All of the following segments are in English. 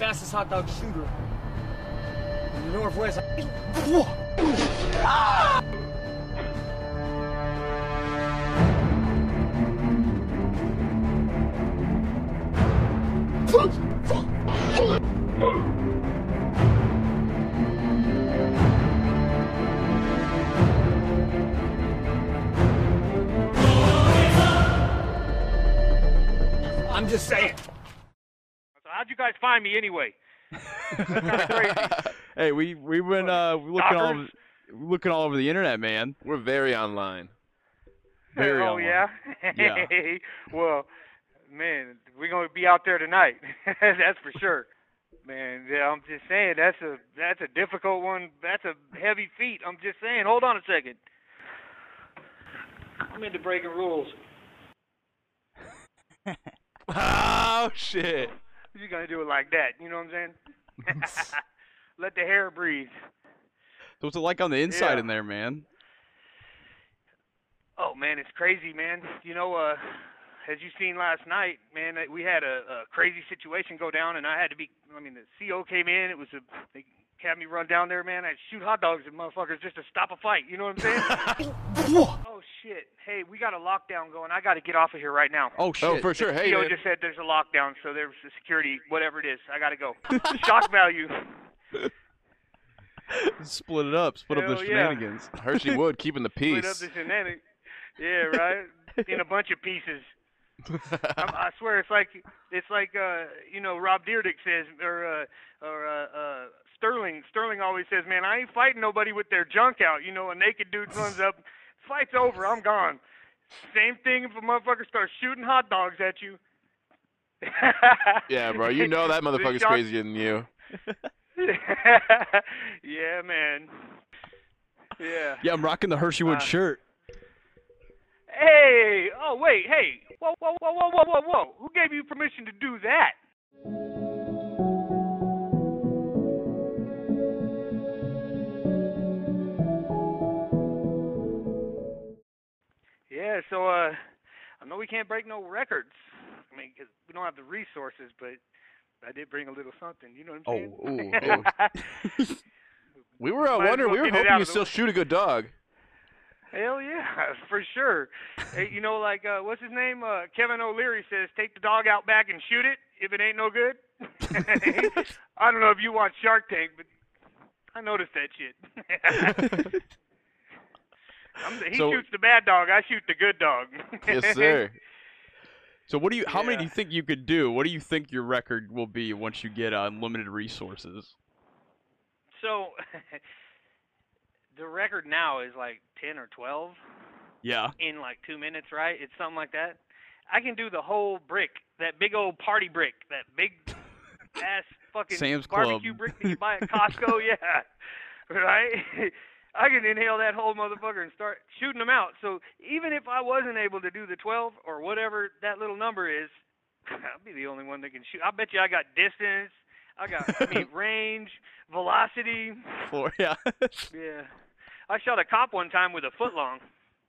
fastest hot dog shooter in the Northwest. I'm just saying. So how'd you guys find me anyway? That's kind of crazy. Hey, we we went uh looking all over, looking all over the internet, man. We're very online. Very oh online. yeah. Yeah. well, man, we're gonna be out there tonight. that's for sure. Man, yeah, I'm just saying that's a that's a difficult one. That's a heavy feat. I'm just saying. Hold on a second. I'm into breaking rules. Oh shit. You're gonna do it like that. You know what I'm saying? Let the hair breathe. So what's it like on the inside Yeah. in there, man? Oh man, it's crazy, man. You know, uh, as you seen last night, man, uh, we had a, a crazy situation go down, and I had to be. I mean, the CO came in. It was a. They had me run down there, man. I shoot hot dogs at motherfuckers just to stop a fight. You know what I'm saying? oh shit! Hey, we got a lockdown going. I got to get off of here right now. Oh shit. Oh, for sure. Hey, CO man. just said there's a lockdown, so there's a security, whatever it is. I gotta go. Shock value. Split it up. Split up the Hell yeah. shenanigans. Hershey Wood keeping the peace. Split up peace. the shenanigans. Yeah, right. In a bunch of pieces. I, I swear it's like it's like uh you know Rob Dyrdek says or uh or uh, uh Sterling Sterling always says man I ain't fighting nobody with their junk out you know a naked dude runs up fight's over I'm gone same thing if a motherfucker starts shooting hot dogs at you yeah, bro. You know that motherfucker's shock- crazier than you. yeah man yeah Yeah, I'm rocking the Hershey Wood Uh, shirt. hey oh wait hey whoa whoa whoa whoa whoa whoa whoa who gave you permission to do that Yeah, so uh, I know we can't break no records. I mean, 'cause we don't have the resources, but I did bring a little something. You know what I'm Oh, saying? ooh, ooh. We were uh, wondering. well We were hoping you still way. shoot a good dog. Hell yeah, for sure. hey, you know, like uh, what's his name? Uh, Kevin O'Leary says, take the dog out back and shoot it if it ain't no good. I don't know if you watch Shark Tank, but I noticed that shit. I'm the, he So- shoots the bad dog. I shoot the good dog. yes, sir. So what do you? How many do you think you could do? What do you think your record will be once you get uh, unlimited resources? So the record now is like 10 or 12 Yeah. in like 2 minutes, right? It's something like that. I can do the whole brick, that big old party brick, that big ass fucking Sam's barbecue Club. brick that you buy at Costco, yeah. Right? I can inhale that whole motherfucker and start shooting them out. So even if I wasn't able to do the 12 or whatever that little number is, I'll be the only one that can shoot. I bet you I got distance, I got I mean range, velocity. Four, Yeah. Yeah. I shot a cop one time with a foot long.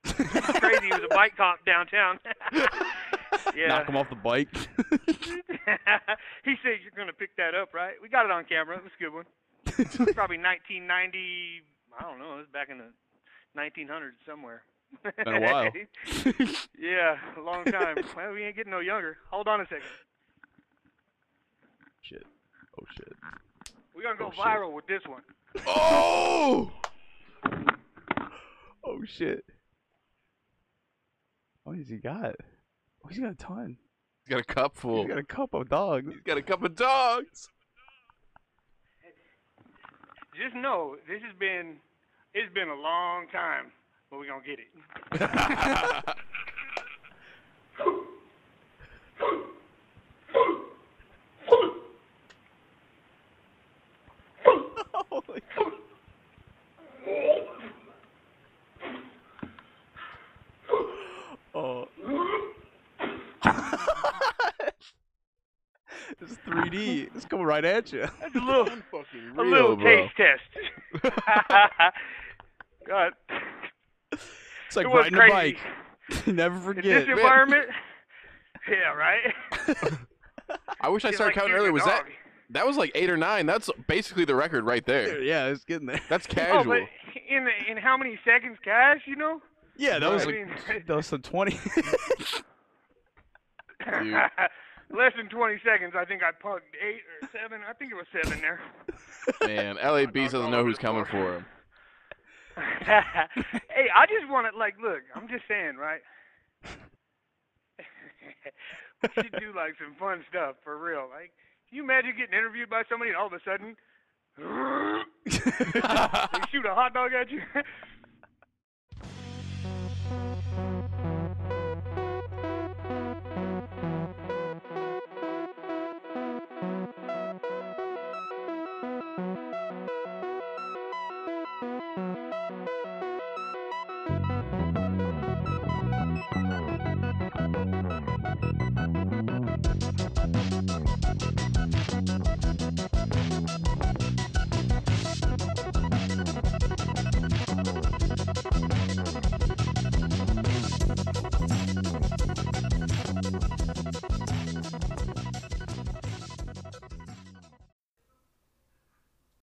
Crazy, he was a bike cop downtown. yeah. Knock him off the bike. he said you're gonna pick that up, right? We got it on camera. It was a good one. Probably 1990. I don't know. It was back in the 1900s somewhere. Been a while. yeah, a long time. well, we ain't getting no younger. Hold on a second. shit. Oh shit. We're gonna go Oh, shit. viral with this one. Oh! Oh shit. What has he got? Oh, he's got a ton. He's got a cup full. He's got a cup of dogs. He's got a cup of dogs. Just know this has been it's been a long time, but we're gonna get it. Holy Oh. It's 3D. It's coming right at you. That's a little Fucking a real, little bro. taste test. God, It's like it riding crazy. a bike. Never forget. In forget. this environment, yeah, right. I wish I It's started like counting earlier. Was that. That was like eight or nine. That's basically the record right there. Yeah, it's getting there. That's Oh, casual. but in in how many seconds cash? You know. Yeah, that was I like mean, that was some twenty. Less than 20 seconds. I think I pugged eight or seven. I think it was seven there. Man, LA Beast doesn't know who's coming for him. hey, I just want to like look. I'm just saying, right? we should do like some fun stuff for real. Like, can you imagine getting interviewed by somebody and all of a sudden they shoot a hot dog at you?